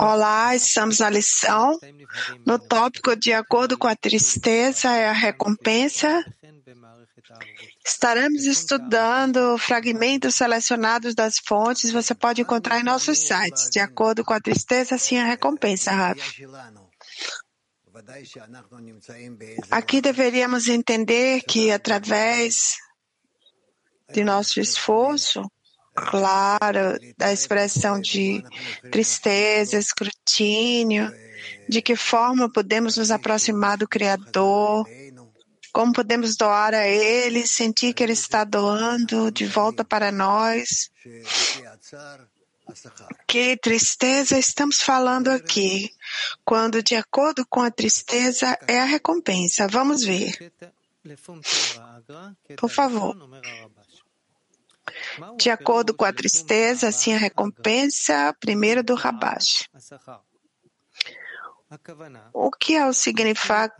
Olá, estamos na lição no tópico de acordo com a tristeza e a recompensa. Estaremos estudando fragmentos selecionados das fontes. Você pode encontrar em nossos sites. De acordo com a tristeza, assim a recompensa, Rav. Aqui deveríamos entender que através de nosso esforço, claro, da expressão de tristeza, escrutínio, de que forma podemos nos aproximar do Criador, como podemos doar a Ele, sentir que Ele está doando de volta para nós. Que tristeza estamos falando aqui, quando de acordo com a tristeza é a recompensa. Vamos ver. Por favor. De acordo com a tristeza, assim a recompensa, primeiro do Rabash. O que é o significado?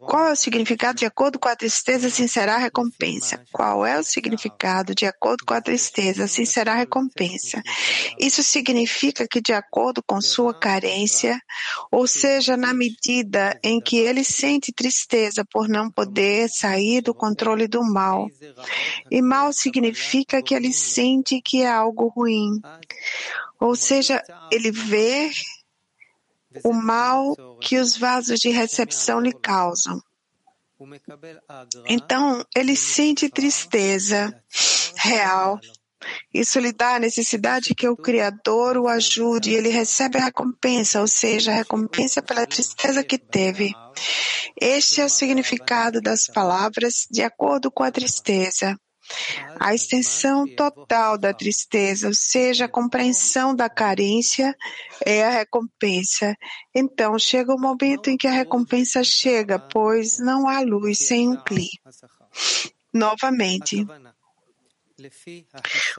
Qual é o significado de acordo com a tristeza? Assim será a recompensa. Qual é o significado de acordo com a tristeza? Assim será a recompensa. Isso significa que de acordo com sua carência, ou seja, na medida em que ele sente tristeza por não poder sair do controle do mal. E mal significa que ele sente que é algo ruim. Ou seja, ele vê o mal que os vasos de recepção lhe causam. Então, ele sente tristeza real. Isso lhe dá a necessidade que o Criador o ajude e ele recebe a recompensa, ou seja, a recompensa pela tristeza que teve. Este é o significado das palavras de acordo com a tristeza a extensão total da tristeza, ou seja, a compreensão da carência, é a recompensa. Então, chega o momento em que a recompensa chega, pois não há luz sem um cli. Novamente,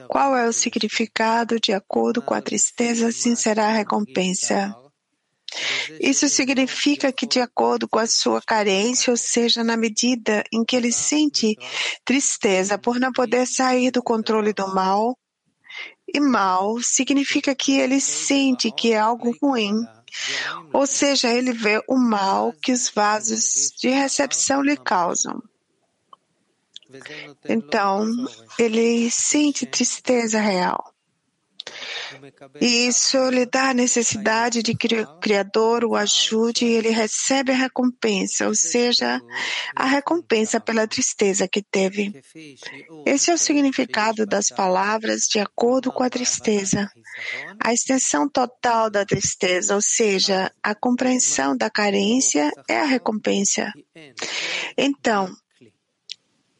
qual é o significado de acordo com a tristeza, assim será a recompensa? Isso significa que, de acordo com a sua carência, ou seja, na medida em que ele sente tristeza por não poder sair do controle do mal, e mal significa que ele sente que é algo ruim, ou seja, ele vê o mal que os vasos de recepção lhe causam. Então, ele sente tristeza real. E isso lhe dá a necessidade de que o Criador o ajude e ele recebe a recompensa, ou seja, a recompensa pela tristeza que teve. Esse é o significado das palavras de acordo com a tristeza. A extensão total da tristeza, ou seja, a compreensão da carência, é a recompensa. Então,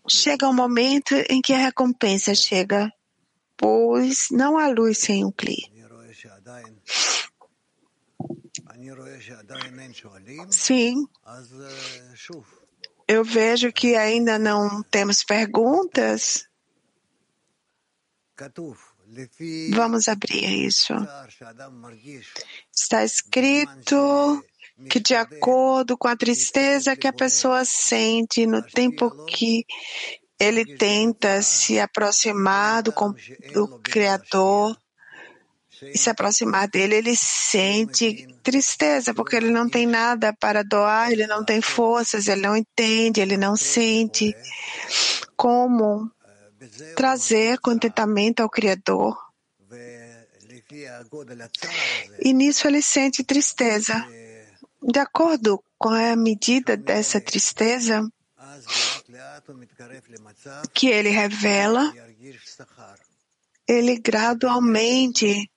chega o um momento em que a recompensa chega pois não há luz sem o Kli. Sim. Eu vejo que ainda não temos perguntas. Vamos abrir isso. Está escrito que, de acordo com a tristeza que a pessoa sente no tempo que ele tenta se aproximar do, do Criador e se aproximar dele, ele sente tristeza, porque ele não tem nada para doar, ele não tem forças, ele não entende, ele não sente como trazer contentamento ao Criador. E nisso ele sente tristeza. De acordo com a medida dessa tristeza, que ele revela, ele gradualmente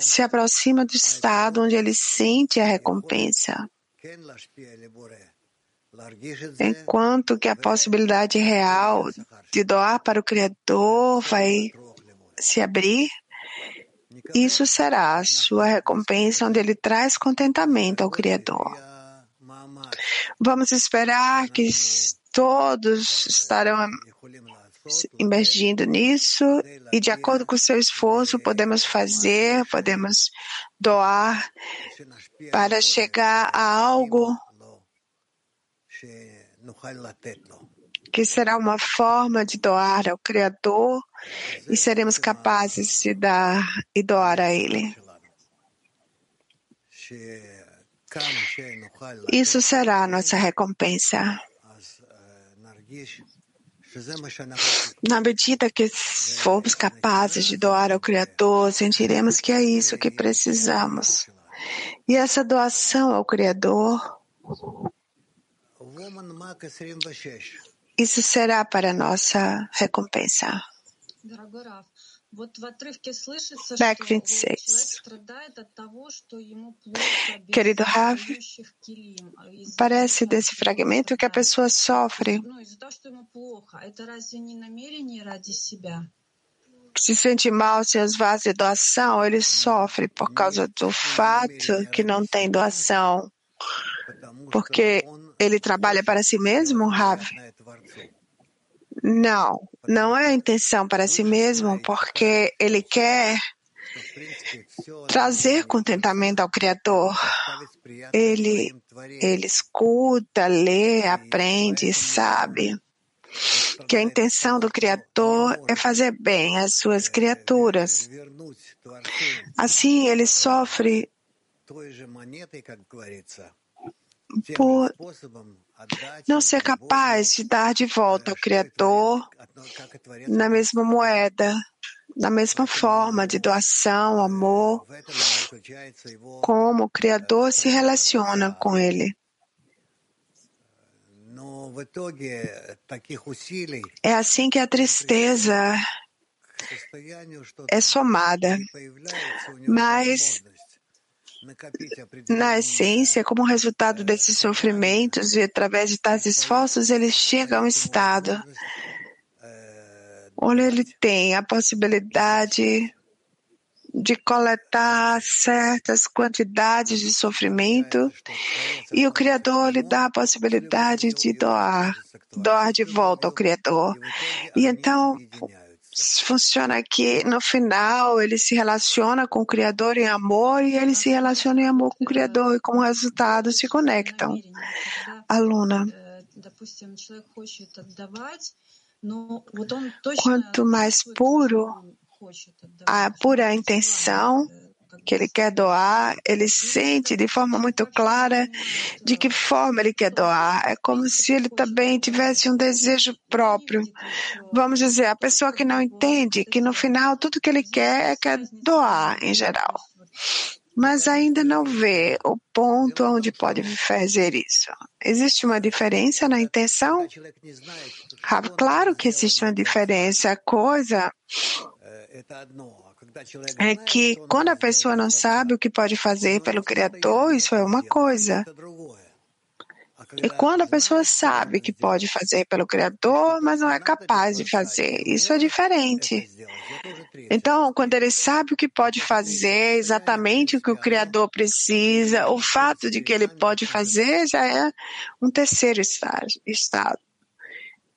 se aproxima do estado onde ele sente a recompensa. Enquanto que a possibilidade real de doar para o Criador vai se abrir, isso será a sua recompensa, onde ele traz contentamento ao Criador. Vamos esperar que todos estarão imergindo nisso e, de acordo com o seu esforço, podemos fazer, podemos doar para chegar a algo que será uma forma de doar ao Criador e seremos capazes de dar e doar a Ele. Isso será a nossa recompensa. Na medida que formos capazes de doar ao Criador, sentiremos que é isso que precisamos. E essa doação ao Criador, isso será para nossa recompensa. Back 26. Querido Rav, parece desse fragmento que a pessoa sofre. Se sente mal sem os vasos de doação, ele sofre por causa do fato que não tem doação, porque ele trabalha para si mesmo, Rav? Não, não é a intenção para si mesmo, porque ele quer trazer contentamento ao Criador. Ele, ele escuta, lê, aprende, sabe que a intenção do Criador é fazer bem às suas criaturas. Assim, ele sofre por não ser capaz de dar de volta ao Criador na mesma moeda, na mesma forma de doação, amor, como o Criador se relaciona com ele. É assim que a tristeza é somada, mas na essência, como resultado desses sofrimentos e através de tais esforços, ele chega a um estado onde ele tem a possibilidade de coletar certas quantidades de sofrimento e o Criador lhe dá a possibilidade de doar, doar de volta ao Criador. E então funciona que no final ele se relaciona com o Criador em amor e ele se relaciona em amor com o Criador e como resultado se conectam. Aluna. Quanto mais puro a pura intenção que ele quer doar, ele sente de forma muito clara de que forma ele quer doar. É como se ele também tivesse um desejo próprio. Vamos dizer, a pessoa que não entende que no final tudo que ele quer é quer doar em geral. Mas ainda não vê o ponto onde pode fazer isso. Existe uma diferença na intenção? Claro que existe uma diferença. A coisa é que quando a pessoa não sabe o que pode fazer pelo Criador, isso é uma coisa. E quando a pessoa sabe que pode fazer pelo Criador, mas não é capaz de fazer, isso é diferente. Então, quando ele sabe o que pode fazer, exatamente o que o Criador precisa, o fato de que ele pode fazer já é um terceiro estado.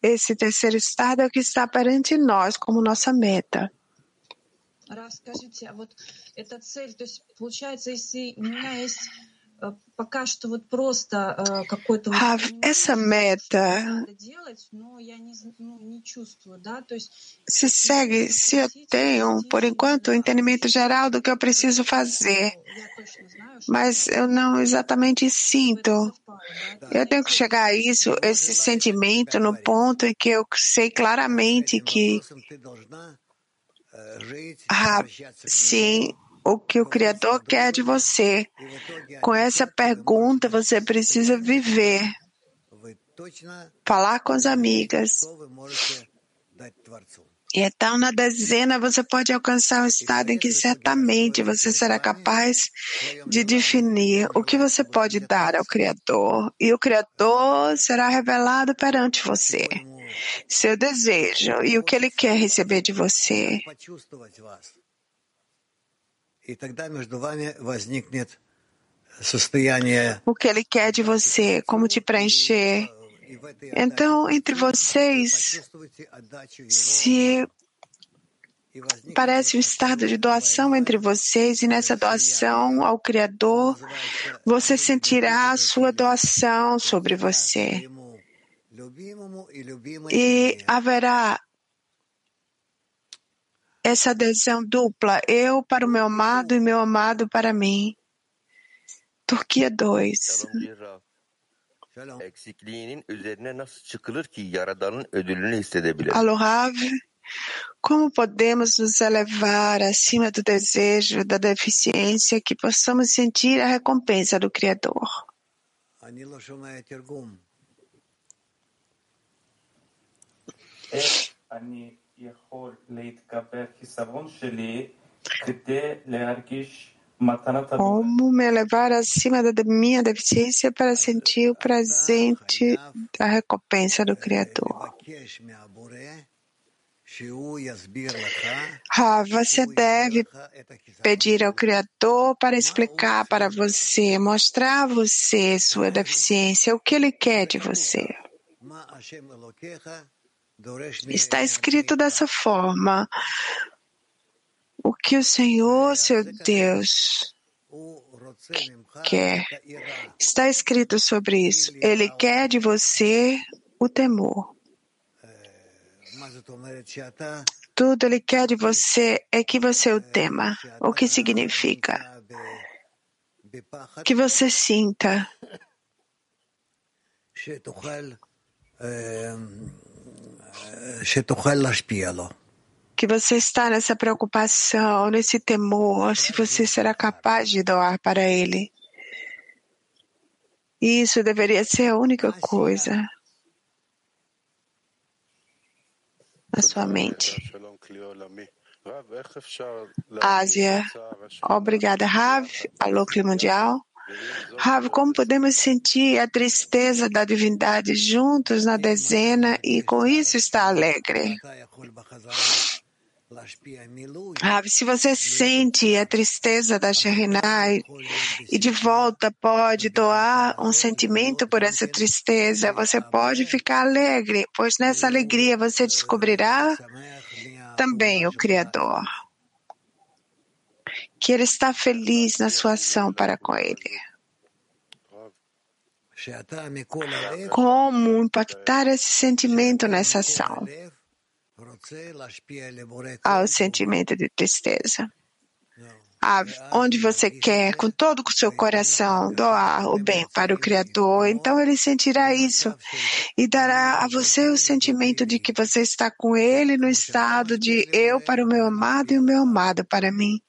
Esse terceiro estado é o que está perante nós como nossa meta. Раф, скажите, а вот эта цель, то есть получается, если у меня есть пока что вот просто какой-то... Essa meta se segue se eu tenho, por enquanto, o entendimento geral do que eu preciso fazer, mas eu não exatamente sinto. Eu tenho que chegar a isso, esse sentimento, no ponto em que eu sei claramente que ah, sim, o que o Criador quer de você. Com essa pergunta, você precisa viver, falar com as amigas. E então, na dezena, você pode alcançar um estado em que certamente você será capaz de definir o que você pode dar ao Criador, e o Criador será revelado perante você seu desejo e o que ele quer receber de você. O que ele quer de você, como te preencher. Então, entre vocês, se parece um estado de doação entre vocês, e nessa doação ao Criador, você sentirá a sua doação sobre você. E haverá essa adesão dupla, eu para o meu amado e meu amado para mim. Turquia 2. Eksikliğinin üzerine nasıl çıkılır ki Yaradan'ın ödülünü hissedebilir? Alô, Rav, como podemos nos elevar acima do desejo da deficiência que possamos sentir a recompensa do Criador? Como me elevar acima da minha deficiência para sentir o presente da recompensa do Criador? Ah, você deve pedir ao Criador para explicar para você, mostrar a você sua deficiência, o que ele quer de você. Está escrito dessa forma. O que o Senhor, seu Deus, quer. Está escrito sobre isso. Ele quer de você o temor. Tudo ele quer de você é que você o tema. O que significa? Que você sinta que você está nessa preocupação, nesse temor, se você será capaz de doar para ele. Isso deveria ser a única coisa na sua mente. Ásia. Obrigada, Rav. Alô, Clima Mundial. Rav, como podemos sentir a tristeza da divindade juntos na dezena e com isso estar alegre? Rav, se você sente a tristeza da Shekhinah e de volta pode doar um sentimento por essa tristeza, você pode ficar alegre, pois nessa alegria você descobrirá também o Criador que ele está feliz na sua ação para com ele. Como impactar esse sentimento nessa ação? Ao sentimento de tristeza. Ah, onde você quer, com todo o seu coração, doar o bem para o Criador, então ele sentirá isso e dará a você o sentimento de que você está com ele no estado de eu para o meu amado e o meu amado para mim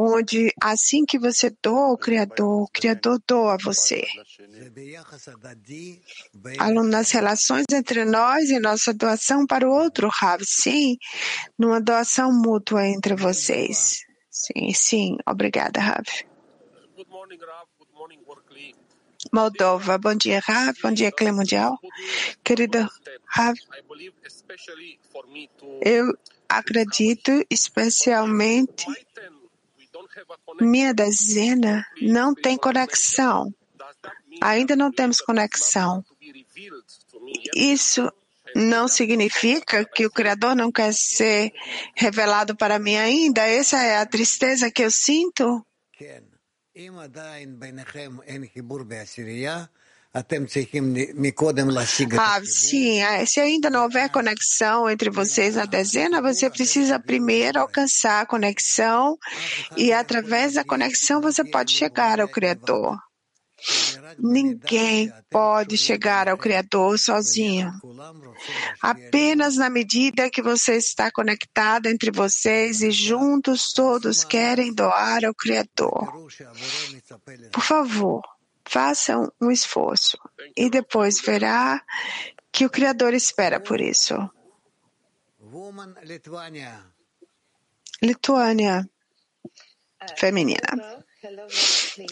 onde assim que você doa o Criador, o Criador doa a você. Nas relações entre nós e nossa doação para o outro, Rav, sim, numa doação mútua entre vocês. Sim, sim, obrigada, Rav. Moldova, bom dia, Rav, bom dia, Clé Mundial. Querido Rav, eu acredito especialmente minha dezena não tem conexão. Ainda não temos conexão. Isso não significa que o Criador não quer ser revelado para mim ainda. Essa é a tristeza que eu sinto. Ah, sim, é, se ainda não houver conexão entre vocês na dezena, você precisa primeiro alcançar a conexão e através da conexão você pode chegar ao Criador. Ninguém pode chegar ao Criador sozinho. Apenas na medida que você está conectado entre vocês e juntos todos querem doar ao Criador. Por favor, faça um esforço e depois verá que o Criador espera por isso. Lituânia feminina.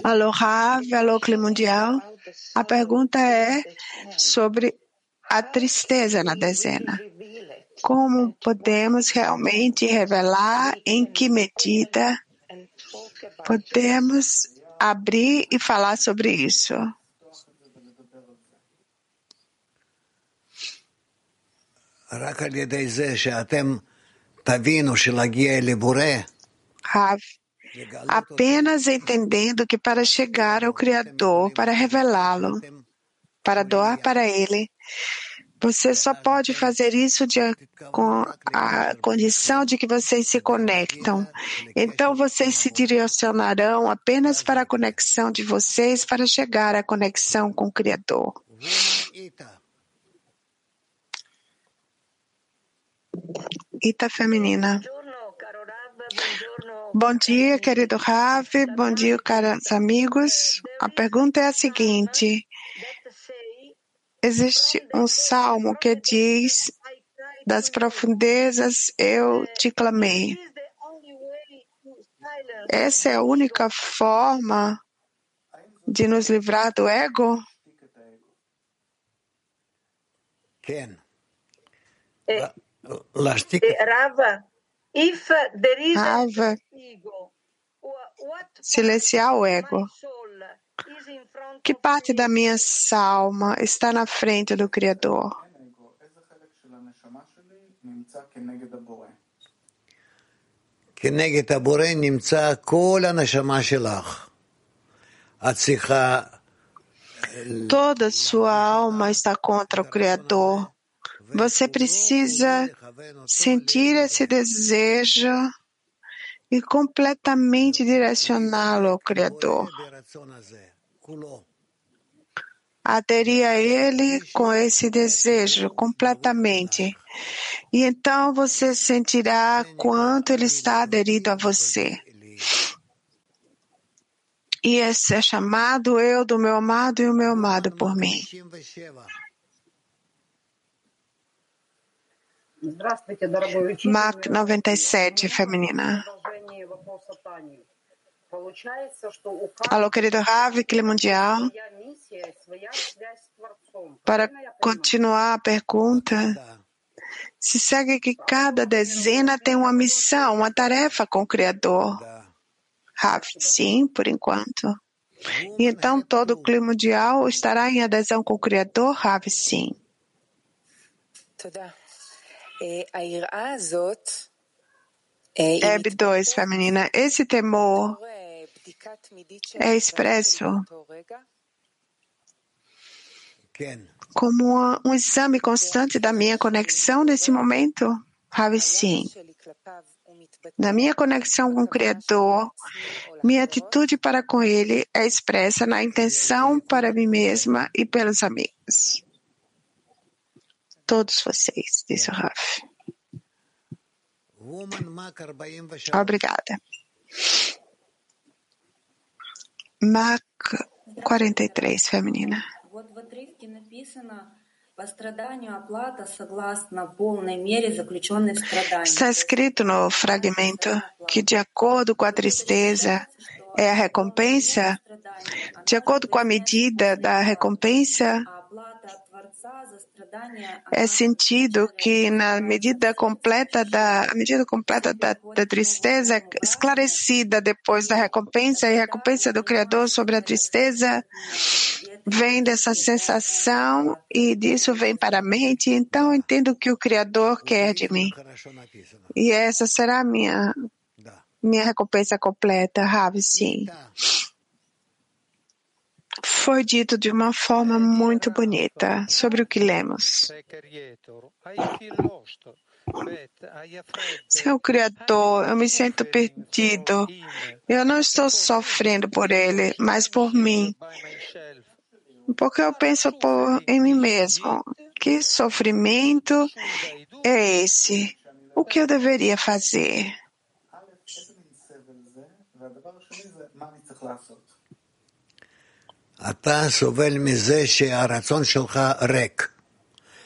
Alô, Rav, alô, Clima Mundial. A pergunta é sobre a tristeza na dezena. Como podemos realmente revelar em que medida podemos abrir e falar sobre isso? Rav, apenas entendendo que para chegar ao Criador, para revelá-lo, para doar para Ele, Você só pode fazer isso de, com a condição de que vocês se conectam. Então, vocês se direcionarão apenas para a conexão de vocês para chegar à conexão com o Criador. Ita feminina. Bom dia, querido Ravi. Bom dia, caros amigos. A pergunta é a seguinte. Existe um salmo que diz das profundezas eu te clamei. Essa é a única forma de nos livrar do ego? Ken. É, é, Rava, if there is Rava. an ego, wha- what Silenciar o part ego. of my soul is in front Que of parte me? da minha alma está na frente do Criador? אין אגו, איזה חלק של הנשמה שלי נמצא כנגד הבורא? כנגד הבורא נמצא כל הנשמה שלך. את צריכה Toda sua alma está contra o Criador. Você precisa sentir esse desejo e completamente direcioná-lo ao Criador. Aderir a Ele com esse desejo completamente. E então você sentirá quanto Ele está aderido a você. E esse é chamado eu do meu amado e o meu amado por mim. MAC 97 feminina. Alô, querido Ravi, clima mundial. Para continuar a pergunta, se segue que cada dezena tem uma missão, uma tarefa com o Criador. Ravi, sim, por enquanto. E então todo o clima mundial estará em adesão com o Criador? Ravi, sim. Obrigada. Eb 2, feminina. Esse temor é expresso como um exame constante da minha conexão nesse momento? Ravi sim. Na minha conexão com o Criador, minha atitude para com Ele é expressa na intenção para mim mesma e pelos amigos todos vocês, disse o Raf. Obrigada. Mac 43, feminina. Está escrito no fragmento que, de acordo com a tristeza, é a recompensa, de acordo com a medida da recompensa, é sentido que na medida completa da medida completa da, da, tristeza esclarecida depois da recompensa e recompensa do Criador sobre a tristeza vem dessa sensação e disso vem para a mente. Então entendo o que o Criador quer de mim e essa será a minha minha recompensa completa, Rav, sim. Foi dito de uma forma muito bonita sobre o que lemos. Seu Criador, eu me sinto perdido. Eu não estou sofrendo por ele, mas por mim. Porque eu penso por, em mim mesmo. Que sofrimento é esse? O que eu deveria fazer?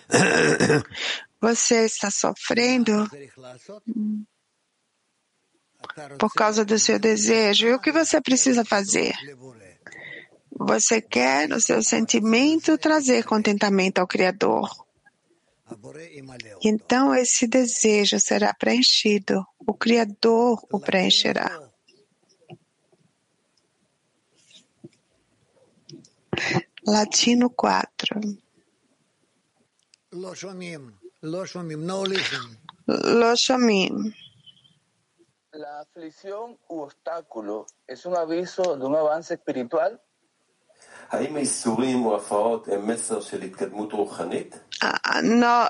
Você está sofrendo por causa do seu desejo. E o que você precisa fazer? Você quer, no seu sentimento, trazer contentamento ao Criador. Então, esse desejo será preenchido. O Criador o preencherá. Latino 4. Lo shomim, lo shomim, no listen. Lo shomim. La aflicción u obstáculo es un aviso de un avance espiritual Ah,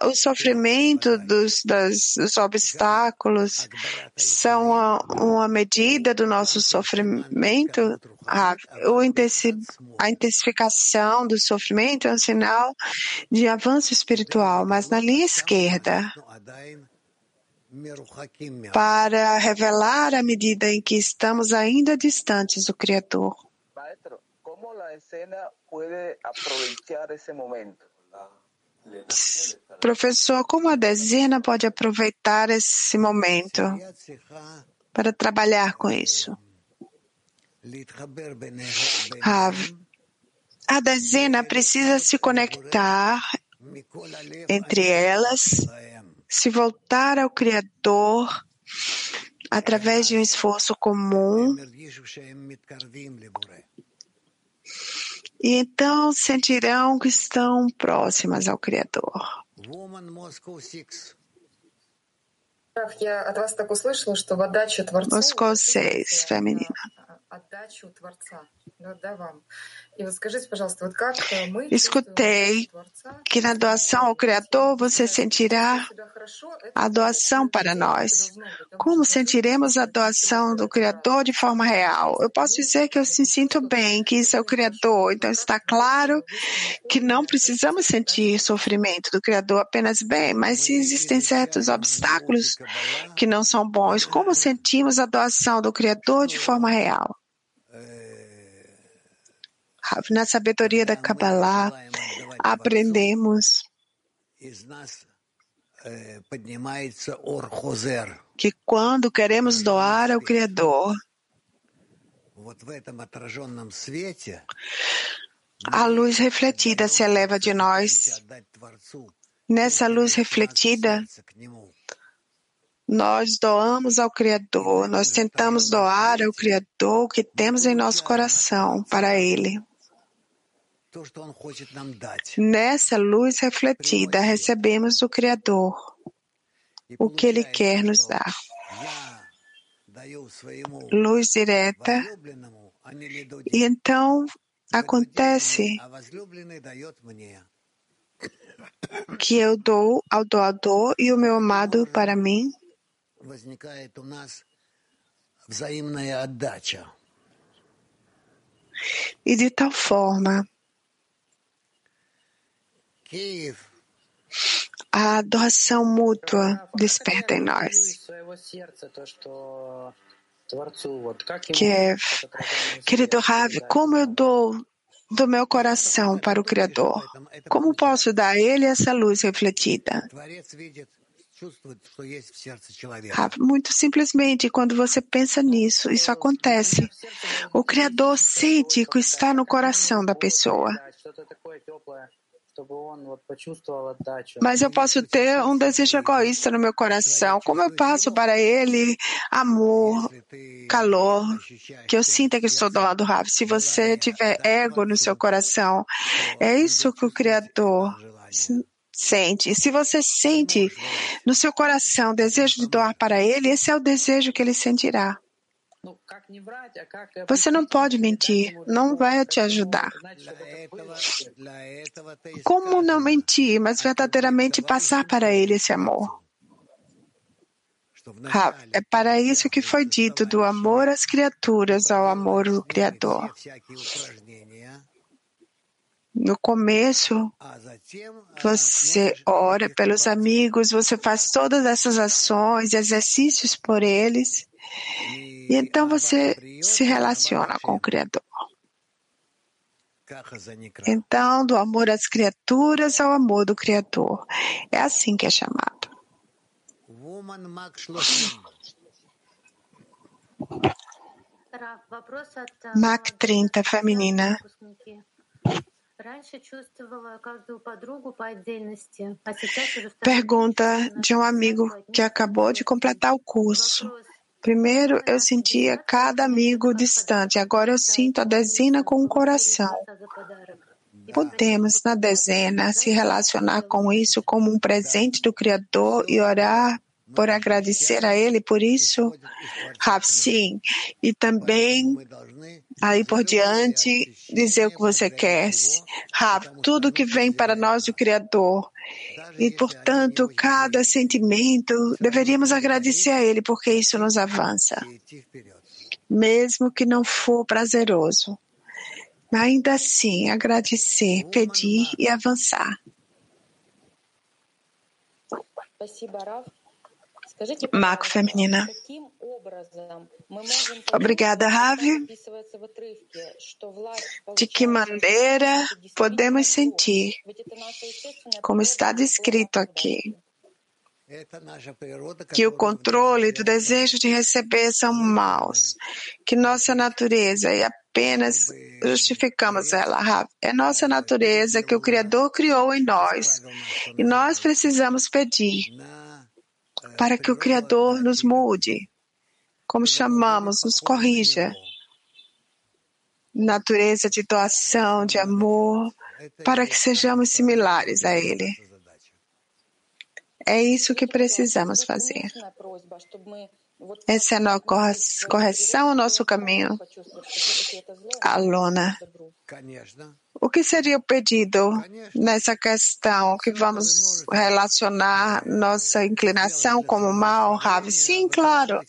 o sofrimento dos, das, dos obstáculos são uma, uma medida do nosso sofrimento? Ah, intensi, a intensificação do sofrimento é um sinal de avanço espiritual, mas na linha esquerda, para revelar a medida em que estamos ainda distantes do Criador escena aproveitar esse momento. Professor, como a dezena pode aproveitar esse momento para trabalhar com isso? A dezena precisa se conectar entre elas, se voltar ao Criador através de um esforço comum e então sentirão que estão próximas ao Criador. Moscou 6, feminina. Escutei que na doação ao Criador você sentirá a doação para nós. Como sentiremos a doação do Criador de forma real? Eu posso dizer que eu me sinto bem, que isso é o Criador. Então está claro que não precisamos sentir sofrimento do Criador apenas bem, mas se existem certos obstáculos que não são bons, como sentimos a doação do Criador de forma real? na sabedoria da Kabbalah, aprendemos que quando queremos doar ao Criador, a luz refletida se eleva de nós. Nessa luz refletida, nós doamos ao Criador, nós tentamos doar ao Criador o que temos em nosso coração para Ele. Nessa luz refletida, recebemos do Criador o que Ele quer nos dar. Luz direta. E então acontece que eu dou ao doador e o meu amado para mim. E de tal forma a doação mútua desperta em nós. Kiev, é, querido Rav, como eu dou do meu coração para o Criador? Como posso dar a Ele essa luz refletida? Muito simplesmente, quando você pensa nisso, isso acontece. O Criador sente que está no coração da pessoa. Mas eu posso ter um desejo egoísta no meu coração. Como eu passo para ele amor, calor, que eu sinta que estou do lado rápido. Se você tiver ego no seu coração, é isso que o Criador sente. Se você sente no seu coração desejo de doar para ele, esse é o desejo que ele sentirá. Você não pode mentir, não vai te ajudar. Como não mentir, mas verdadeiramente passar para ele esse amor? É para isso que foi dito do amor às criaturas ao amor ao Criador. No começo, você ora pelos amigos, você faz todas essas ações, exercícios por eles. E então você se relaciona com o Criador. Então, do amor às criaturas ao amor do Criador. É assim que é chamado. Mac 30, feminina. Pergunta de um amigo que acabou de completar o curso. Primeiro eu sentia cada amigo distante, agora eu sinto a dezena com o coração. Podemos, na dezena, se relacionar com isso como um presente do Criador e orar por agradecer a Ele por isso, Rav, sim. E também aí por diante dizer o que você quer. Rav, tudo que vem para nós do Criador. E, portanto, cada sentimento, deveríamos agradecer a Ele, porque isso nos avança. Mesmo que não for prazeroso. Ainda assim, agradecer, pedir e avançar. Marco Feminina. Obrigada, Ravi. De que maneira podemos sentir, como está descrito aqui, que o controle do desejo de receber são maus, que nossa natureza e apenas justificamos ela. É nossa natureza que o Criador criou em nós. e nós precisamos pedir para que o Criador nos mude, como chamamos, nos corrija. Natureza de doação, de amor, para que sejamos similares a Ele. É isso que precisamos fazer. Essa é a correção, o nosso caminho. Aluna. O que seria o pedido nessa questão? Que vamos relacionar nossa inclinação como mal, Rav? Sim, claro.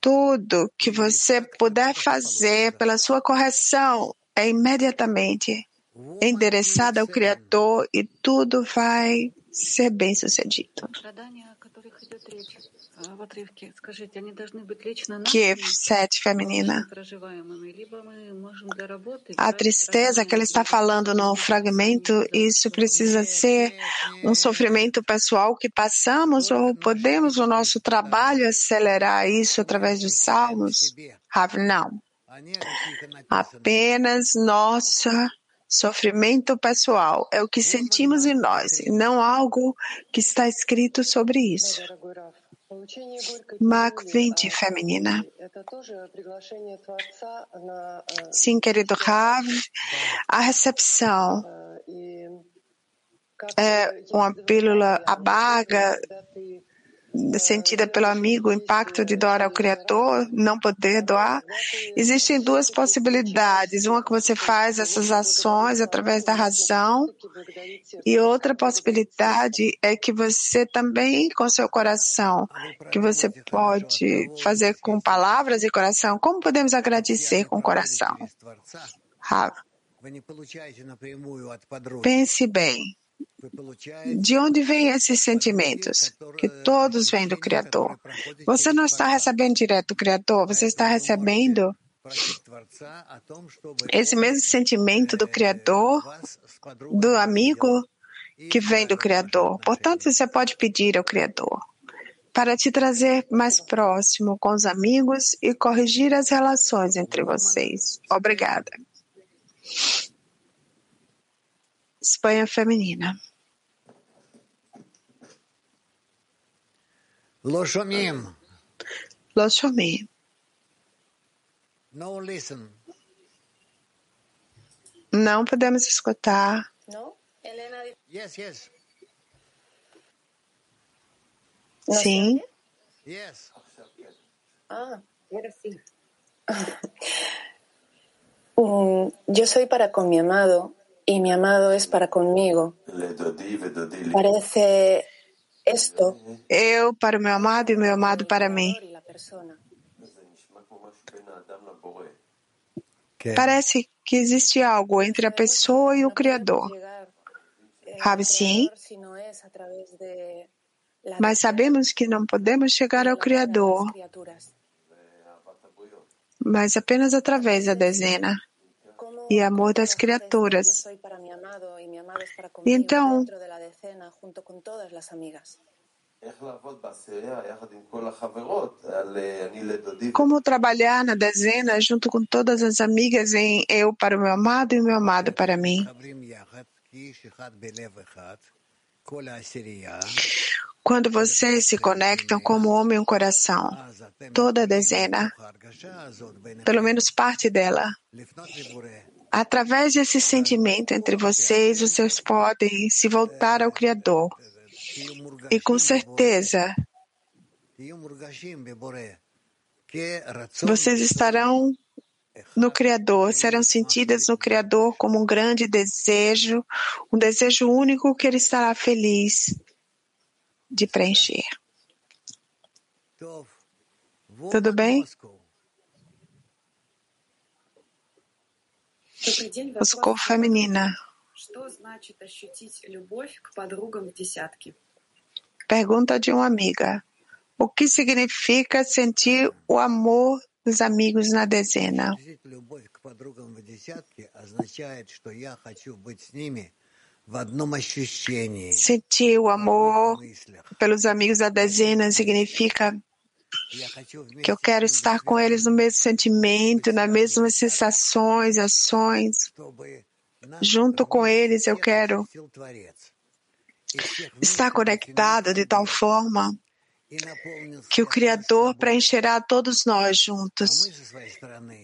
Tudo que você puder fazer pela sua correção é imediatamente endereçado ao Criador e tudo vai ser bem sucedido. Kiev 7, feminina. A tristeza que ele está falando no fragmento, isso precisa ser um sofrimento pessoal que passamos ou podemos o nosso trabalho acelerar isso através dos salmos? Rav, não. Apenas nossa Sofrimento pessoal é o que sentimos em nós, e não algo que está escrito sobre isso. Marco 20, feminina. Sim, querido Rav, a recepção. É uma pílula abaga sentida pelo amigo, o impacto de doar ao Criador, não poder doar, existem duas possibilidades. Uma que você faz essas ações através da razão, e outra possibilidade é que você também, com seu coração, que você pode fazer com palavras e coração. Como podemos agradecer com o coração? Rav. Pense bem. De onde vêm esses sentimentos? Que todos vêm do Criador. Você não está recebendo direto do Criador, você está recebendo esse mesmo sentimento do Criador, do amigo que vem do Criador. Portanto, você pode pedir ao Criador para te trazer mais próximo com os amigos e corrigir as relações entre vocês. Obrigada. Espanha Feminina. Los Chomim. No listen. Não podemos escutar. Não? Helena. Yes, yes. Sim. Yes. Ah, era sim. um, eu sou para com meu amado y mi amado es para conmigo. Parece esto. Eu para o meu amado e o meu amado para mim. Parece que existe algo entre a pessoa e o Criador. Sabe sim? Mas sabemos que não podemos chegar ao Criador, mas apenas através da dezena e amor das criaturas. Então, como trabalhar na dezena junto com todas as amigas em eu para o meu amado e o meu amado para mim? Quando vocês se conectam como homem e um coração, toda a dezena, pelo menos parte dela, através desse sentimento entre vocês, vocês podem se voltar ao Criador. E com certeza, vocês estarão no Criador, serão sentidas no Criador como um grande desejo, um desejo único que ele estará feliz de preencher. Tudo bem? Moscou feminina. Pergunta de uma amiga. O que significa sentir o amor dos amigos na dezena? Sentir o amor pelos amigos da dezena significa que eu quero estar com eles no mesmo sentimento, nas mesmas sensações, ações. Junto com eles, eu quero estar conectado de tal forma que o Criador preencherá todos nós juntos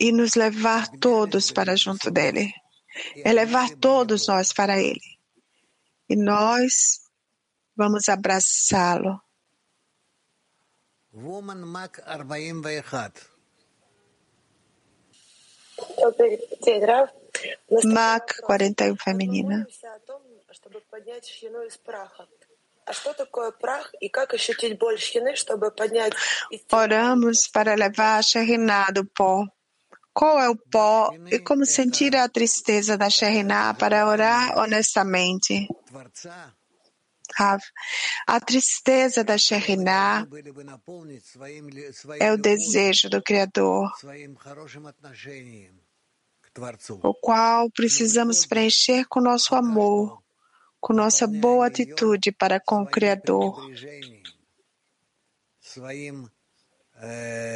e nos levar todos para junto dele, elevar todos nós para ele e nós vamos abraçá-lo. Woman Mac 41. Mac 41 feminina. Oramos para levar a Shekhinah do pó. Qual é o pó e como sentir a tristeza da Shekhinah para orar honestamente? Rav, a tristeza da Shekhinah é o desejo do Criador, o qual precisamos preencher com nosso amor, com nossa boa atitude para com o Criador.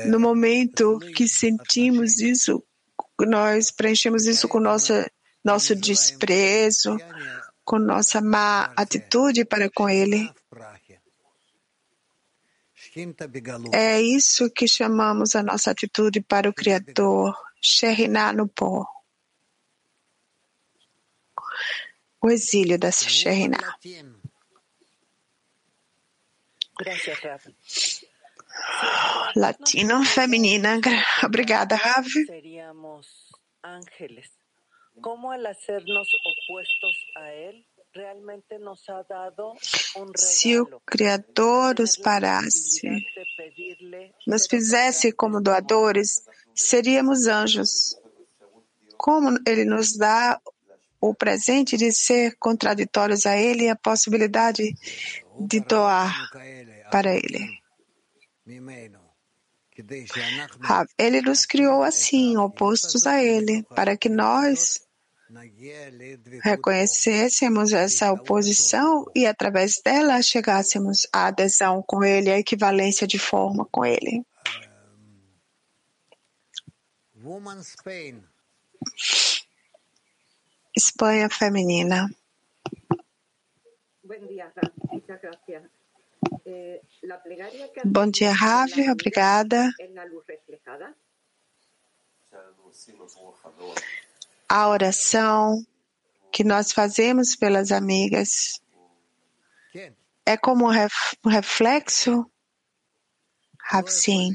No momento que sentimos isso, nós preenchemos isso com nossa, nosso desprezo, com nossa má atitude para com Ele. É isso que chamamos a nossa atitude para o Criador, Sheriná no pó. O exílio da Sheriná. Latino, feminina. Obrigada, Rav. ¿Cómo al hacernos opuestos a Él, realmente nos ha dado un Se o Criador nos parasse, nos fizesse como doadores, seríamos anjos. Como Ele nos dá o presente de ser contraditórios a Ele e a possibilidade de doar para Ele. Ele nos criou assim, opostos a Ele, para que nós reconhecêssemos essa oposição e, através dela, chegássemos à adesão com Ele, à equivalência de forma com Ele. Espanha feminina. Bom dia, Ravi. Obrigada. A oração que nós fazemos pelas amigas é como um reflexo? Rav, sim.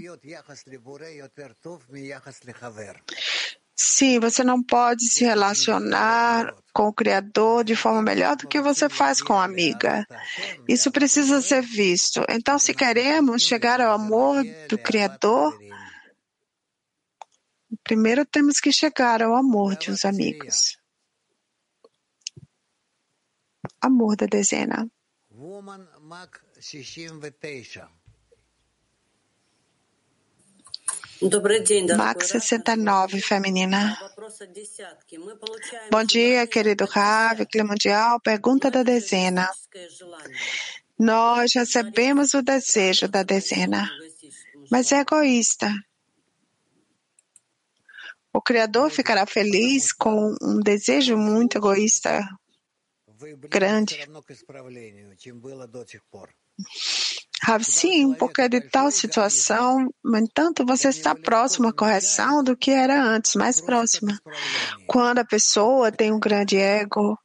Sim, você não pode se relacionar com o Criador de forma melhor do que você faz com a amiga. Isso precisa ser visto. Então, se queremos chegar ao amor do Criador, primeiro temos que chegar ao amor de os amigos. Amor da dezena. Max 69, feminina. Bom dia, querido Rav, Clima Mundial. Pergunta da dezena. Nós recebemos o desejo da dezena, mas é egoísta. O Criador ficará feliz com um desejo muito egoísta, grande. Sim, porque é de tal situação, no entanto, você está próximo à correção do que era antes, mais próxima. Quando a pessoa tem um grande ego,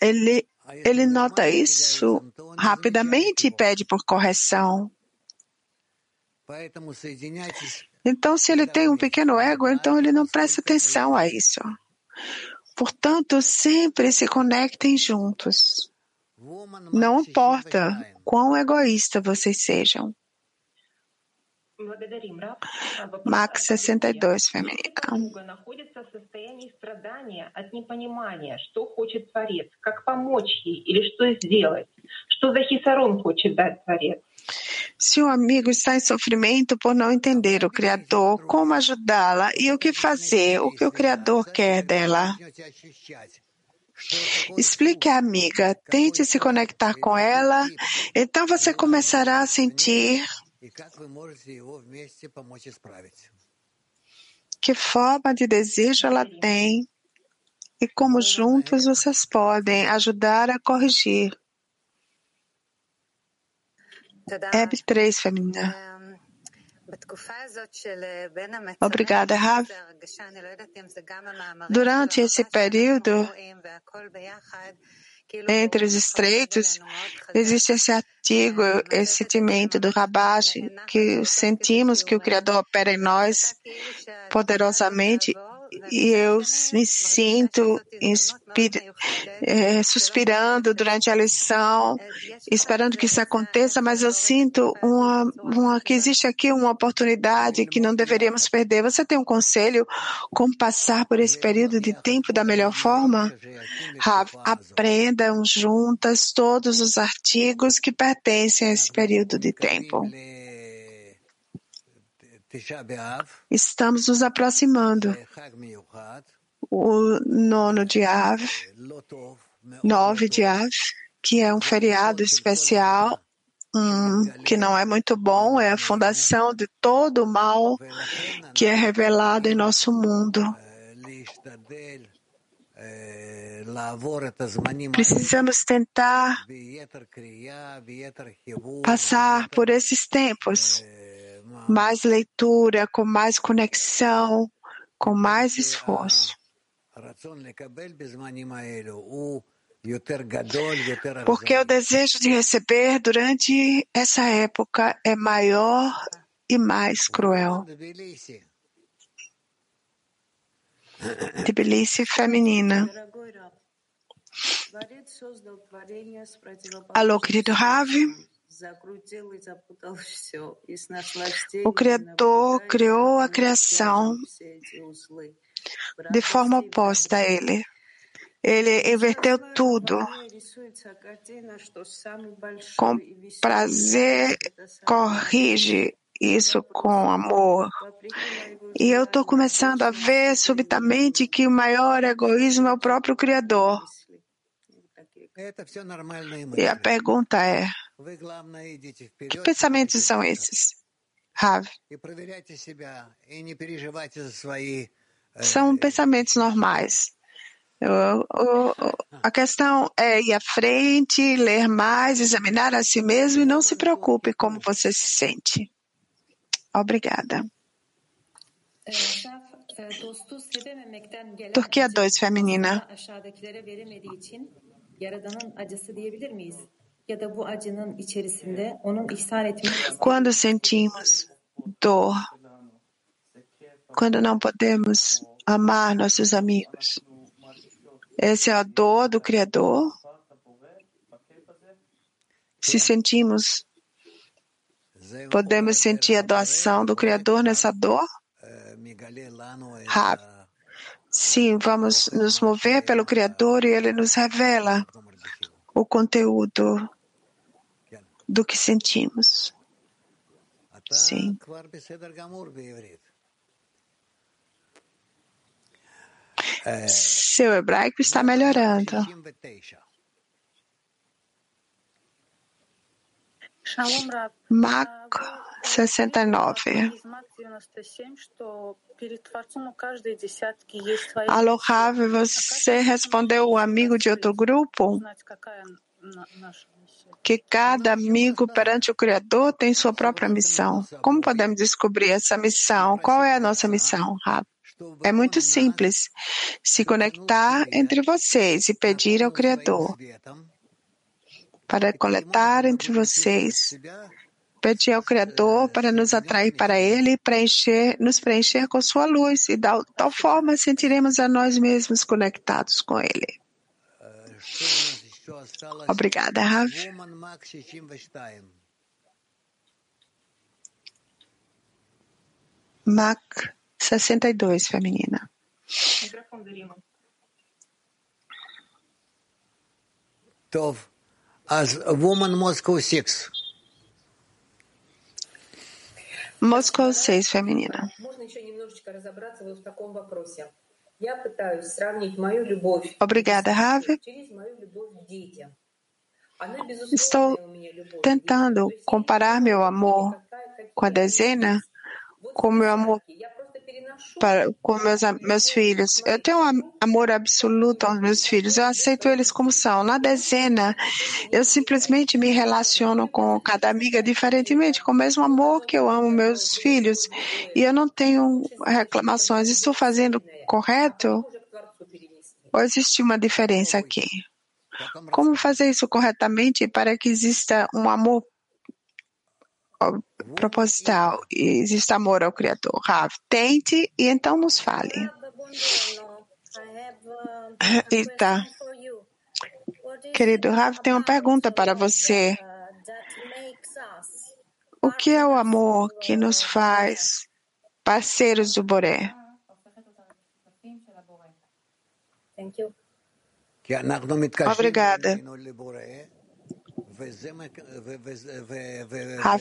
ele, ele nota isso rapidamente e pede por correção. Então, se ele tem um pequeno ego, então ele não presta atenção a isso. Portanto, sempre se conectem juntos. Não importa quão egoísta vocês sejam. Max 62, feminina. Se um amigo está em sofrimento por não entender o Criador, como ajudá-la e o que fazer, o que o Criador quer dela? Explique à amiga, tente se conectar com ela, então você começará a sentir que forma de desejo ela tem e como juntos vocês podem ajudar a corrigir. Hebe 3, feminina. Obrigada, Rav. Durante esse período, entre os estreitos, existe esse artigo, esse sentimento do Rabash, que sentimos que o Criador opera em nós poderosamente e eu me sinto é, suspirando durante a lição, esperando que isso aconteça, mas eu sinto uma, uma, que existe aqui uma oportunidade que não deveríamos perder. Você tem um conselho como passar por esse período de tempo da melhor forma? Aprendam juntas todos os artigos que pertencem a esse período de tempo. Estamos nos aproximando. O nono de Av, nove de Av, que é um feriado especial, um, que não é muito bom, é a fundação de todo o mal que é revelado em nosso mundo. Precisamos tentar passar por esses tempos mais leitura, com mais conexão, com mais esforço. Porque o desejo de receber durante essa época é maior e mais cruel. Tbilisi feminina. Alô, querido Ravi. O Criador criou a criação de forma oposta a Ele. Ele inverteu tudo. Com prazer, corrige isso com amor. E eu estou começando a ver subitamente que o maior egoísmo é o próprio Criador. E a pergunta é: que pensamentos são esses? Rav. São pensamentos normais. a questão é ir à frente, ler mais, examinar a si mesmo e não se preocupe como você se sente. Obrigada. Turquia 2, feminina. Quando sentimos dor, quando não podemos amar nossos amigos, essa é a dor do Criador. Se sentimos, podemos sentir a doação do Criador nessa dor? Rápido. Sim, vamos nos mover pelo Criador e Ele nos revela o conteúdo do que sentimos. Sim. Seu hebraico está melhorando. Marco 69. Alô, Ravi, você respondeu o amigo de outro grupo? Que cada amigo perante o Criador tem sua própria missão. Como podemos descobrir essa missão? Qual é a nossa missão, Rav? É muito simples. Se conectar entre vocês e pedir ao Criador para coletar entre vocês pedir ao Criador para nos atrair para Ele e preencher, nos preencher com Sua luz, e de tal forma sentiremos a nós mesmos conectados com Ele. Obrigada, Rav. Mac 62, feminina. Tov. As Woman Moscow 6. Moscow 6, feminina. Можно еще немножечко разобраться в таком вопросе. Obrigada, Ravi. Estou tentando comparar meu amor com a dezena com meu amor para, com meus, meus filhos. Eu tenho um am- amor absoluto aos meus filhos. Eu aceito eles como são. Na dezena, eu simplesmente me relaciono com cada amiga diferentemente, com o mesmo amor que eu amo meus filhos. E eu não tenho reclamações. Estou fazendo correto? Ou existe uma diferença aqui? Como fazer isso corretamente para que exista um amor proposital existe amor ao Criador. Rav, tente e então nos fale. E. Tá. Querido Rav, tem uma pergunta para você. O que é o amor que nos faz parceiros do Boré? Obrigada.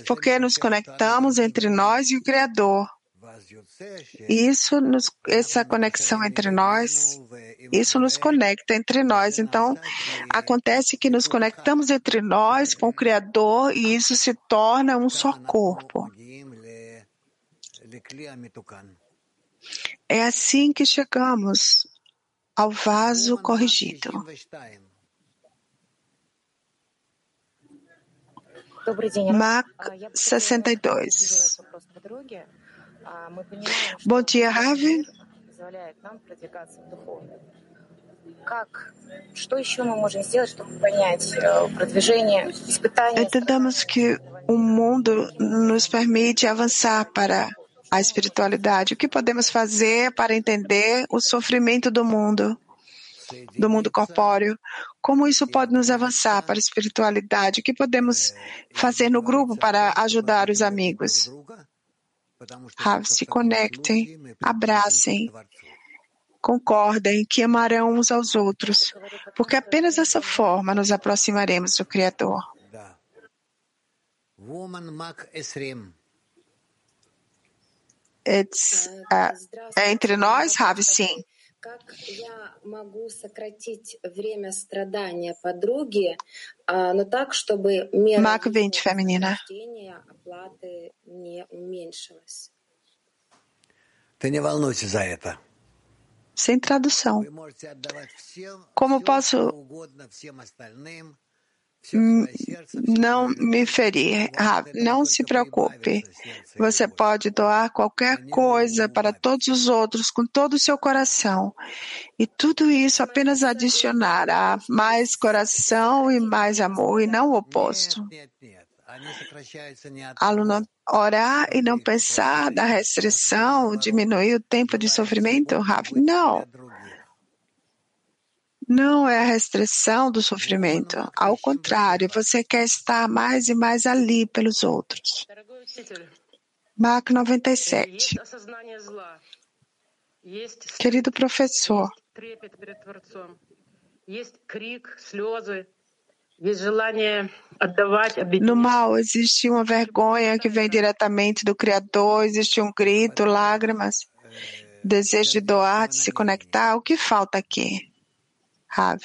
Porque nos conectamos entre nós e o Criador. Isso nos, essa conexão entre nós, isso nos conecta entre nós. Então, acontece que nos conectamos entre nós com o Criador e isso se torna um só corpo. É assim que chegamos ao vaso corrigido. MAC 62. Bom dia, Ravi. Entendamos que o mundo nos permite avançar para a espiritualidade. O que podemos fazer para entender o sofrimento do mundo, do mundo corpóreo? Como isso pode nos avançar para a espiritualidade? O que podemos fazer no grupo para ajudar os amigos? Rav, se conectem, abracem, concordem que amarão uns aos outros, porque apenas dessa forma nos aproximaremos do Criador. Да. Woman Mac 20. It's, uh, é entre nós, Rav, sim. Как я могу сократить время страдания подруги, а, но так, чтобы мера Mac 20, feminina. рождения оплаты не уменьшилась? Ты не волнуйся за это. Sem tradução. Вы можете отдавать всем, Como posso Hum, não me ferir. Ah, não se preocupe. Você pode doar qualquer coisa para todos os outros com todo o seu coração. E tudo isso apenas adicionará mais coração e mais amor, e não o oposto. Aluno, orar e não pensar na restrição diminui o tempo de sofrimento? Rav? Não não é a restrição do sofrimento. Ao contrário, você quer estar mais e mais ali pelos outros. Marco 97. Querido professor, no mal existe uma vergonha que vem diretamente do Criador, existe um grito, lágrimas, desejo de doar, de se conectar. O que falta aqui? Rav.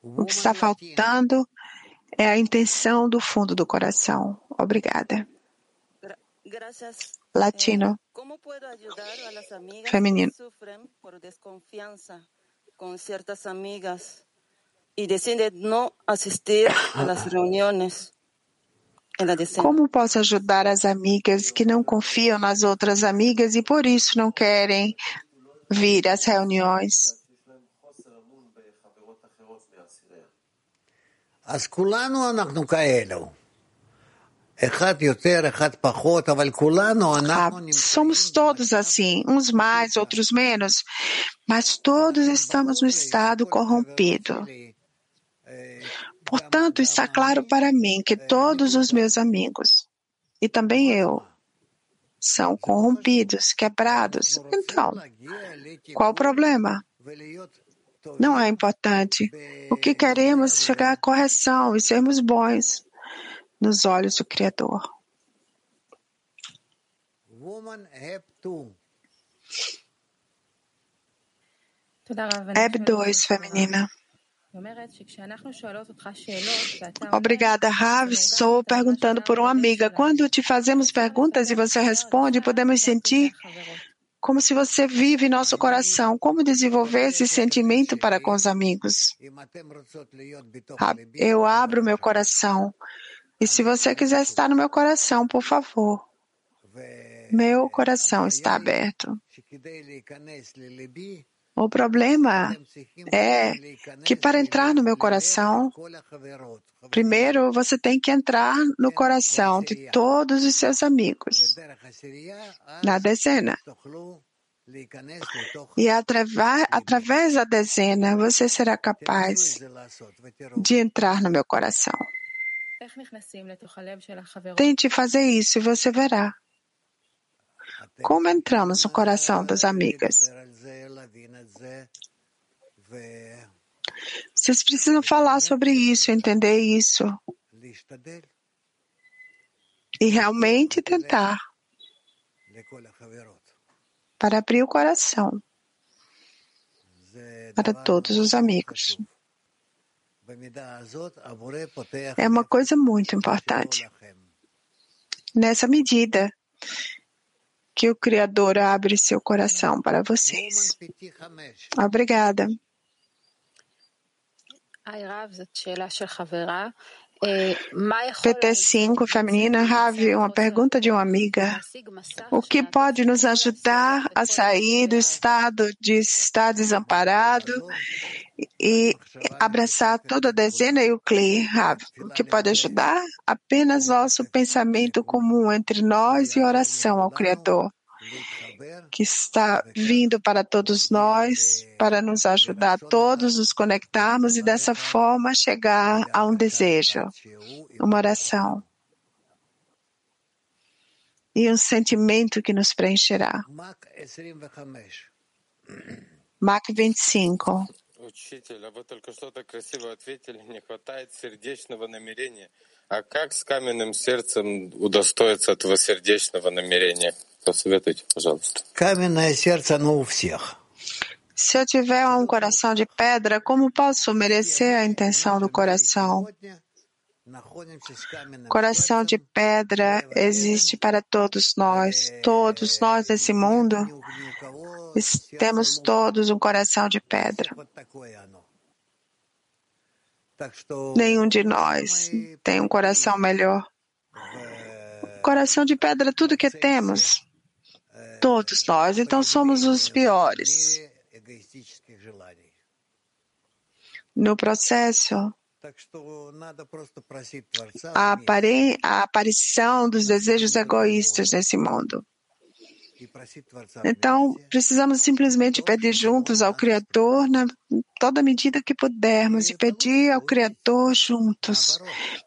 O que está faltando é a intenção do fundo do coração. Obrigada. Latino. Feminino. Amigas. Como posso ajudar as amigas que não confiam nas outras amigas e por isso não querem vir às reuniões. Ah, somos todos assim, uns mais, outros menos, mas todos estamos no estado corrompido. Portanto, está claro para mim que todos os meus amigos, e também eu, são corrompidos, quebrados. Então, qual o problema? Não é importante. O que queremos é chegar à correção e sermos bons nos olhos do Criador. woman have to. Eb 2, feminina. Obrigada, Rav. Estou perguntando por uma amiga. Quando te fazemos perguntas e você responde, podemos sentir como se você vive nosso coração. Como desenvolver esse sentimento para com os amigos? Eu abro meu coração. E se você quiser estar no meu coração, por favor. Meu coração está aberto. O problema é que para entrar no meu coração, primeiro você tem que entrar no coração de todos os seus amigos, na dezena. E através da dezena você será capaz de entrar no meu coração. Tente fazer isso e você verá. Como entramos no coração das amigas? Vocês precisam falar sobre isso, entender isso e realmente tentar para abrir o coração para todos os amigos. É uma coisa muito importante. Nessa medida que o Criador abre seu coração para vocês. Obrigada. PT5 feminina, Ravi, uma pergunta de uma amiga. O que pode nos ajudar a sair do estado de estar desamparado e abraçar toda a dezena e o CLI, Ravi? O que pode ajudar? Apenas nosso pensamento comum entre nós e oração ao Criador que está vindo para todos nós, para nos ajudar a todos nos conectarmos e dessa forma chegar a um desejo, uma oração e um sentimento que nos preencherá. Mac 25. Учитель, а вы только что так красиво ответили, не хватает сердечного намерения. А как с каменным сердцем удостоиться этого сердечного намерения? Посоветуйте, пожалуйста. Каменное сердце, оно у всех. Se eu tiver um coração de pedra, como posso merecer a intenção do coração? Coração de pedra existe para todos nós. Todos nós nesse mundo temos todos um coração de pedra. Nenhum de nós tem um coração melhor. Coração de pedra é tudo que temos. Todos nós. Então somos os piores. No processo, a, apare... a aparição dos desejos egoístas nesse mundo. Então, precisamos simplesmente pedir juntos ao Criador na toda medida que pudermos e pedir ao Criador juntos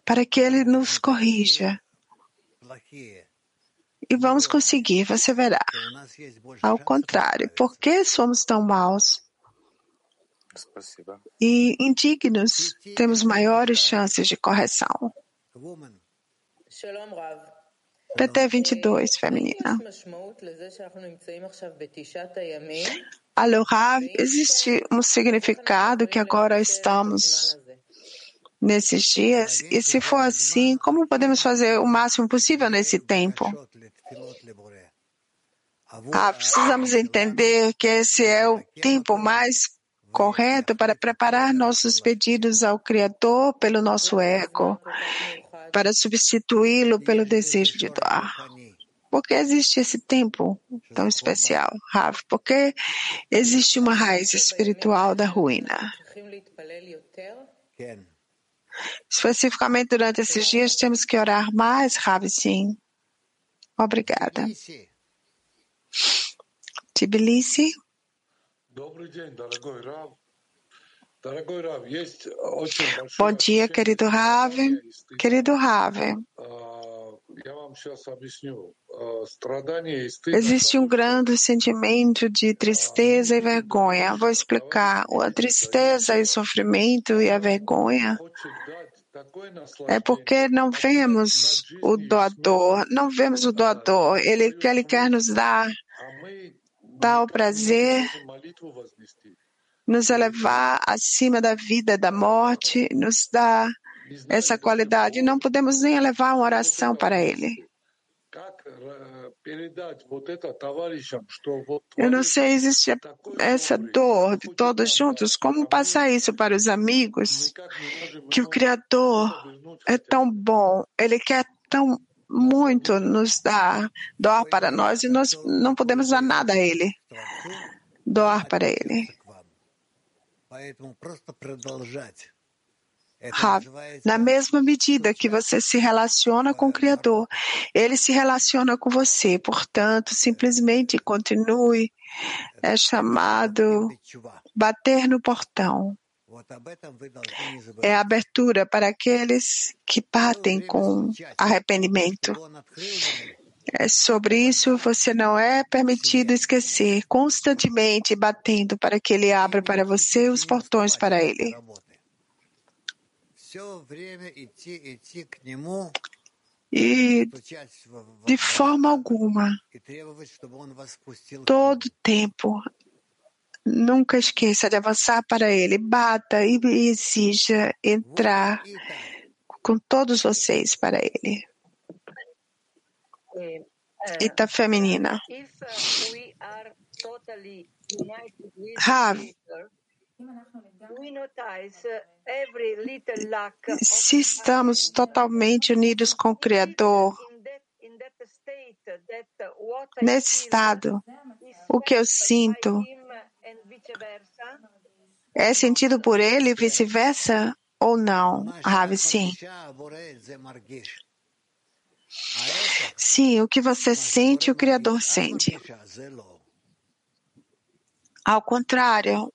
para que Ele nos corrija e vamos conseguir você verá. Ao contrário, por que somos tão maus? E indignos, temos maiores chances de correção. PT 22, feminina. Alô, Rav, existe um significado que agora estamos nesses dias? E se for assim, como podemos fazer o máximo possível nesse tempo? Ah, precisamos entender que esse é o tempo mais correto para preparar nossos pedidos ao Criador pelo nosso ego, para substituí-lo pelo desejo de doar. Por que existe esse tempo tão especial, Rav? porque existe uma raiz espiritual da ruína? Especificamente durante esses dias, temos que orar mais, Rav, sim. Obrigada. Tbilisi. Bom dia, querido Rav. Querido Rav. Existe um grande sentimento de tristeza e vergonha. Vou explicar. A tristeza e sofrimento e a vergonha é porque não vemos o doador, não vemos o doador. Ele, ele quer nos dar tal prazer, nos elevar acima da vida, da morte, nos dá essa qualidade. Não podemos nem elevar uma oração para ele. Eu não sei, existe essa dor de todos juntos. Como passar isso para os amigos? Que o Criador é tão bom, ele quer tão muito nos dar, doar para nós e nós não podemos dar nada a ele. Doar para ele. Rav, na mesma medida que você se relaciona com o Criador, ele se relaciona com você. Portanto, simplesmente continue. É chamado bater no portão. É abertura para aqueles que batem com arrependimento. É sobre isso você não é permitido esquecer, constantemente batendo para que ele abra para você os portões para ele. E de forma alguma, todo tempo, nunca esqueça de avançar para ele, bata e exija entrar com todos vocês para ele. Ita feminina. Rav, se estamos totalmente unidos com o Criador, nesse estado, o que eu sinto é sentido por ele e vice-versa ou não? Ravi, sim. Sim, o que você sente, o Criador sente. Ao contrário,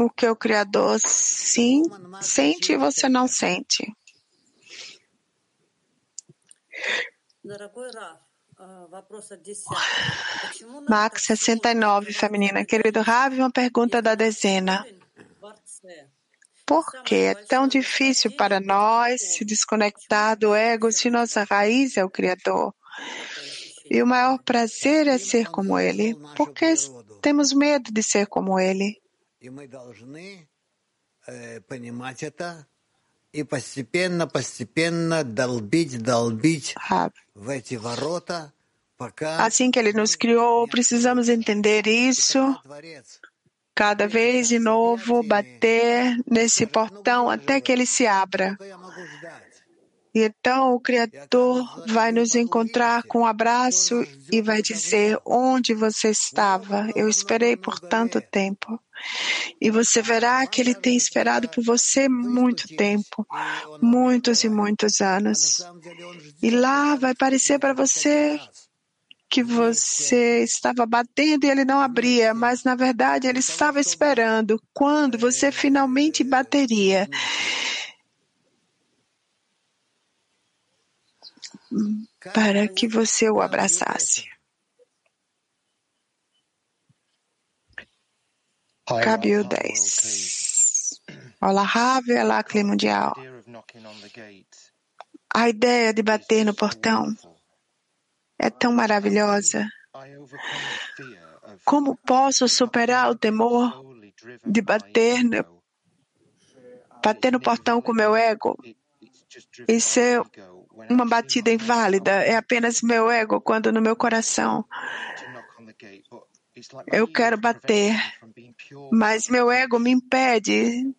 o que o Criador sim sente e você não sente. Max 69, feminina. Querido Ravi, uma pergunta da dezena. Por que é tão difícil para nós se desconectar do ego se nossa raiz é o Criador? E o maior prazer é ser como Ele. Por que temos medo de ser como Ele? и постепенно, постепенно долбить, долбить в эти ворота, пока Assim que ele nos criou, precisamos entender isso. Cada vez de novo, bater nesse portão até que ele se abra. E então o Criador vai nos encontrar com um abraço e vai dizer onde você estava. Eu esperei por tanto tempo. E você verá que ele tem esperado por você muito tempo, muitos e muitos anos. E lá vai parecer para você que você estava batendo e ele não abria, mas na verdade ele estava esperando quando você finalmente bateria. Para que você o abraçasse. Cabio 10. Olá, Ravi, olá, clima mundial. A ideia de bater no portão é tão maravilhosa. Como posso superar o temor de bater no, bater no portão com meu ego? Isso é uma batida inválida. É apenas meu ego quando no meu coração eu quero bater, mas meu ego me impede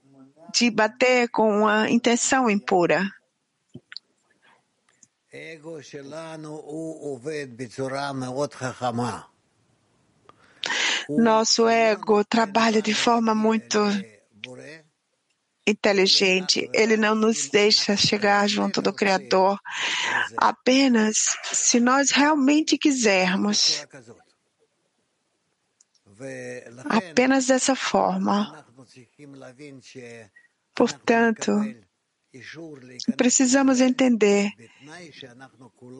de bater com uma intenção impura. Nosso ego trabalha de forma muito inteligente. Ele não nos deixa chegar junto do Criador apenas se nós realmente quisermos. Apenas dessa forma. Portanto, precisamos entender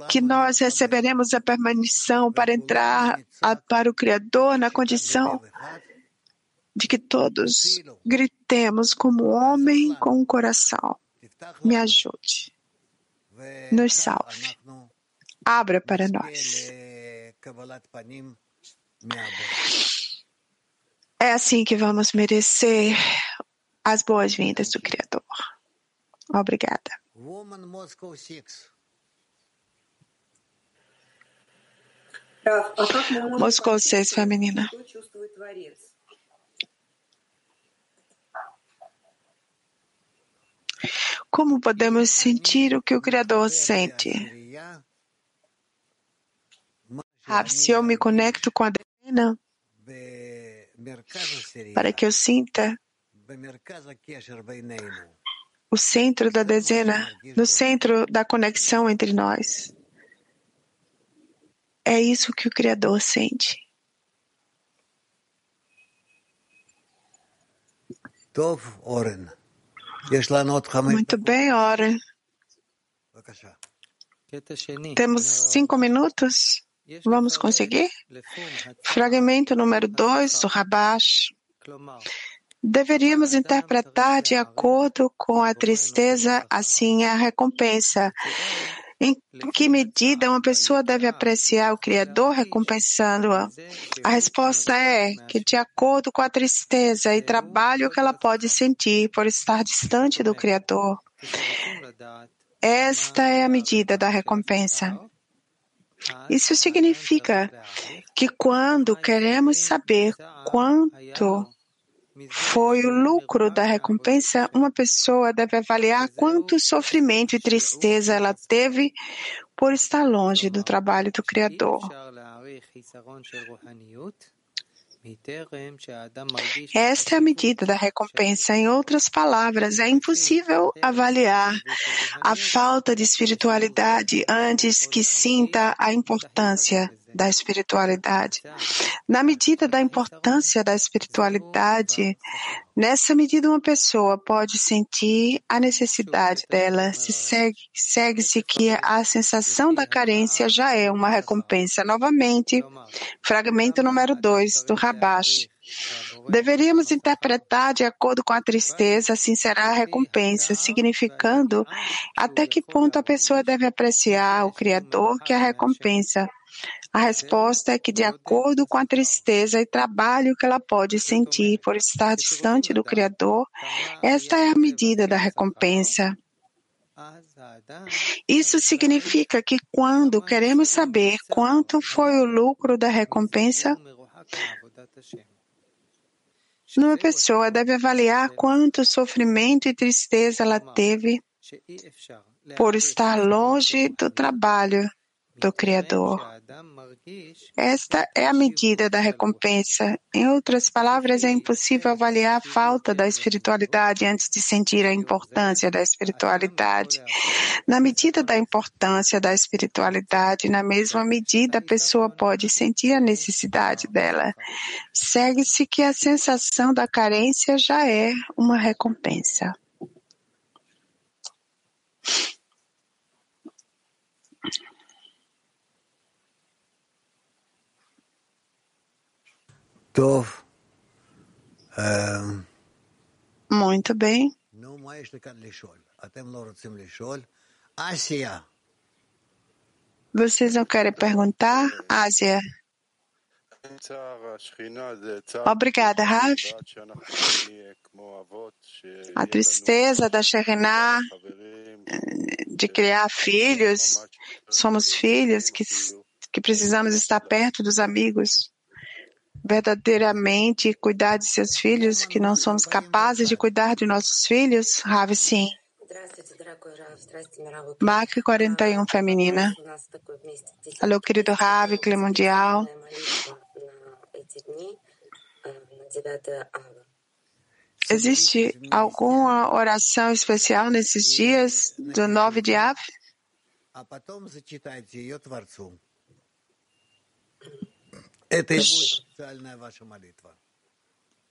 que nós receberemos a permissão para entrar para o Criador na condição de que todos gritemos como homem com o coração. Me ajude. Nos salve. Abra para nós. É assim que vamos merecer as boas-vindas do Criador. Obrigada. Moscou 6, feminina. Como podemos sentir o que o Criador sente? se eu me conecto com a dezena, para que eu sinta o centro da dezena, no centro da conexão entre nós. É isso que o Criador sente. Muito bem, Oren. Temos cinco minutos. Vamos conseguir? Fragmento número 2 do Rabash. Deveríamos interpretar de acordo com a tristeza, assim a recompensa. Em que medida uma pessoa deve apreciar o Criador recompensando-a? A resposta é que, de acordo com a tristeza e trabalho que ela pode sentir por estar distante do Criador, esta é a medida da recompensa. Isso significa que quando queremos saber quanto foi o lucro da recompensa, uma pessoa deve avaliar quanto sofrimento e tristeza ela teve por estar longe do trabalho do Criador. Esta é a medida da recompensa. Em outras palavras, é impossível avaliar a falta de espiritualidade antes que sinta a importância da espiritualidade. Na medida da importância da espiritualidade, nessa medida uma pessoa pode sentir a necessidade dela. Se segue, segue-se que a sensação da carência já é uma recompensa. Novamente, fragmento número 2 do Rabash. Deveríamos interpretar de acordo com a tristeza, assim será a recompensa, significando até que ponto a pessoa deve apreciar o Criador que a recompensa. A resposta é que, de acordo com a tristeza e trabalho que ela pode sentir por estar distante do Criador, esta é a medida da recompensa. Isso significa que quando queremos saber quanto foi o lucro da recompensa, uma pessoa deve avaliar quanto sofrimento e tristeza ela teve por estar longe do trabalho do Criador. Esta é a medida da recompensa. Em outras palavras, é impossível avaliar a falta da espiritualidade antes de sentir a importância da espiritualidade. Na medida da importância da espiritualidade, na mesma medida a pessoa pode sentir a necessidade dela. Segue-se que a sensação da carência já é uma recompensa. Muito bem. Vocês não querem perguntar? Ásia. Obrigada, Rav. A tristeza da Shekhinah de criar filhos, somos filhos que, que precisamos estar perto dos amigos verdadeiramente cuidar de seus filhos, que não somos capazes de cuidar de nossos filhos? Rav, sim. Mark 41, feminina. Alô, querido Rav, clima mundial. Existe alguma oração especial nesses dias do 9 de Av?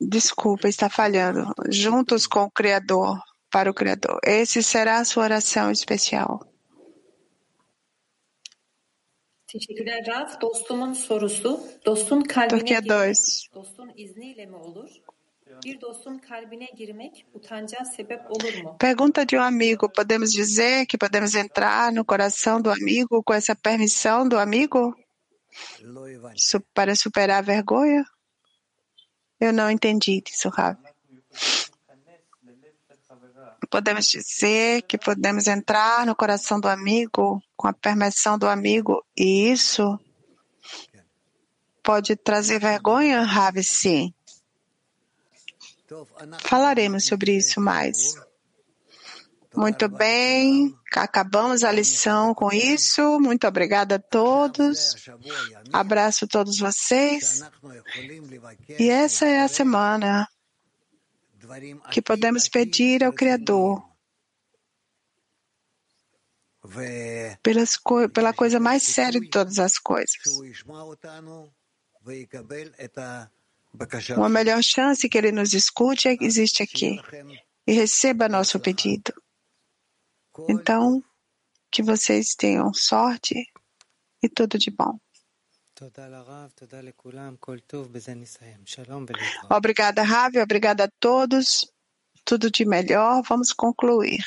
Desculpa, está falhando. Juntos com o Criador, para o Criador. Esse será a sua oração especial. Teşekkürler Raf. Pergunta de um amigo. Podemos dizer que podemos entrar no coração do amigo com essa permissão do amigo? para superar a vergonha? Eu não entendi isso, Rav. Podemos dizer que podemos entrar no coração do amigo com a permissão do amigo e isso pode trazer vergonha, Rav, sim. Falaremos sobre isso mais. Muito bem, acabamos a lição com isso. Muito obrigada a todos. Abraço a todos vocês. E essa é a semana que podemos pedir ao Criador pelas co pela coisa mais séria de todas as coisas. uma melhor chance que ele nos escute é existe aqui. e receba nosso pedido. Então, que vocês tenham sorte e tudo de bom. Obrigada, Ravi. Obrigada a todos. Tudo de melhor. Vamos concluir.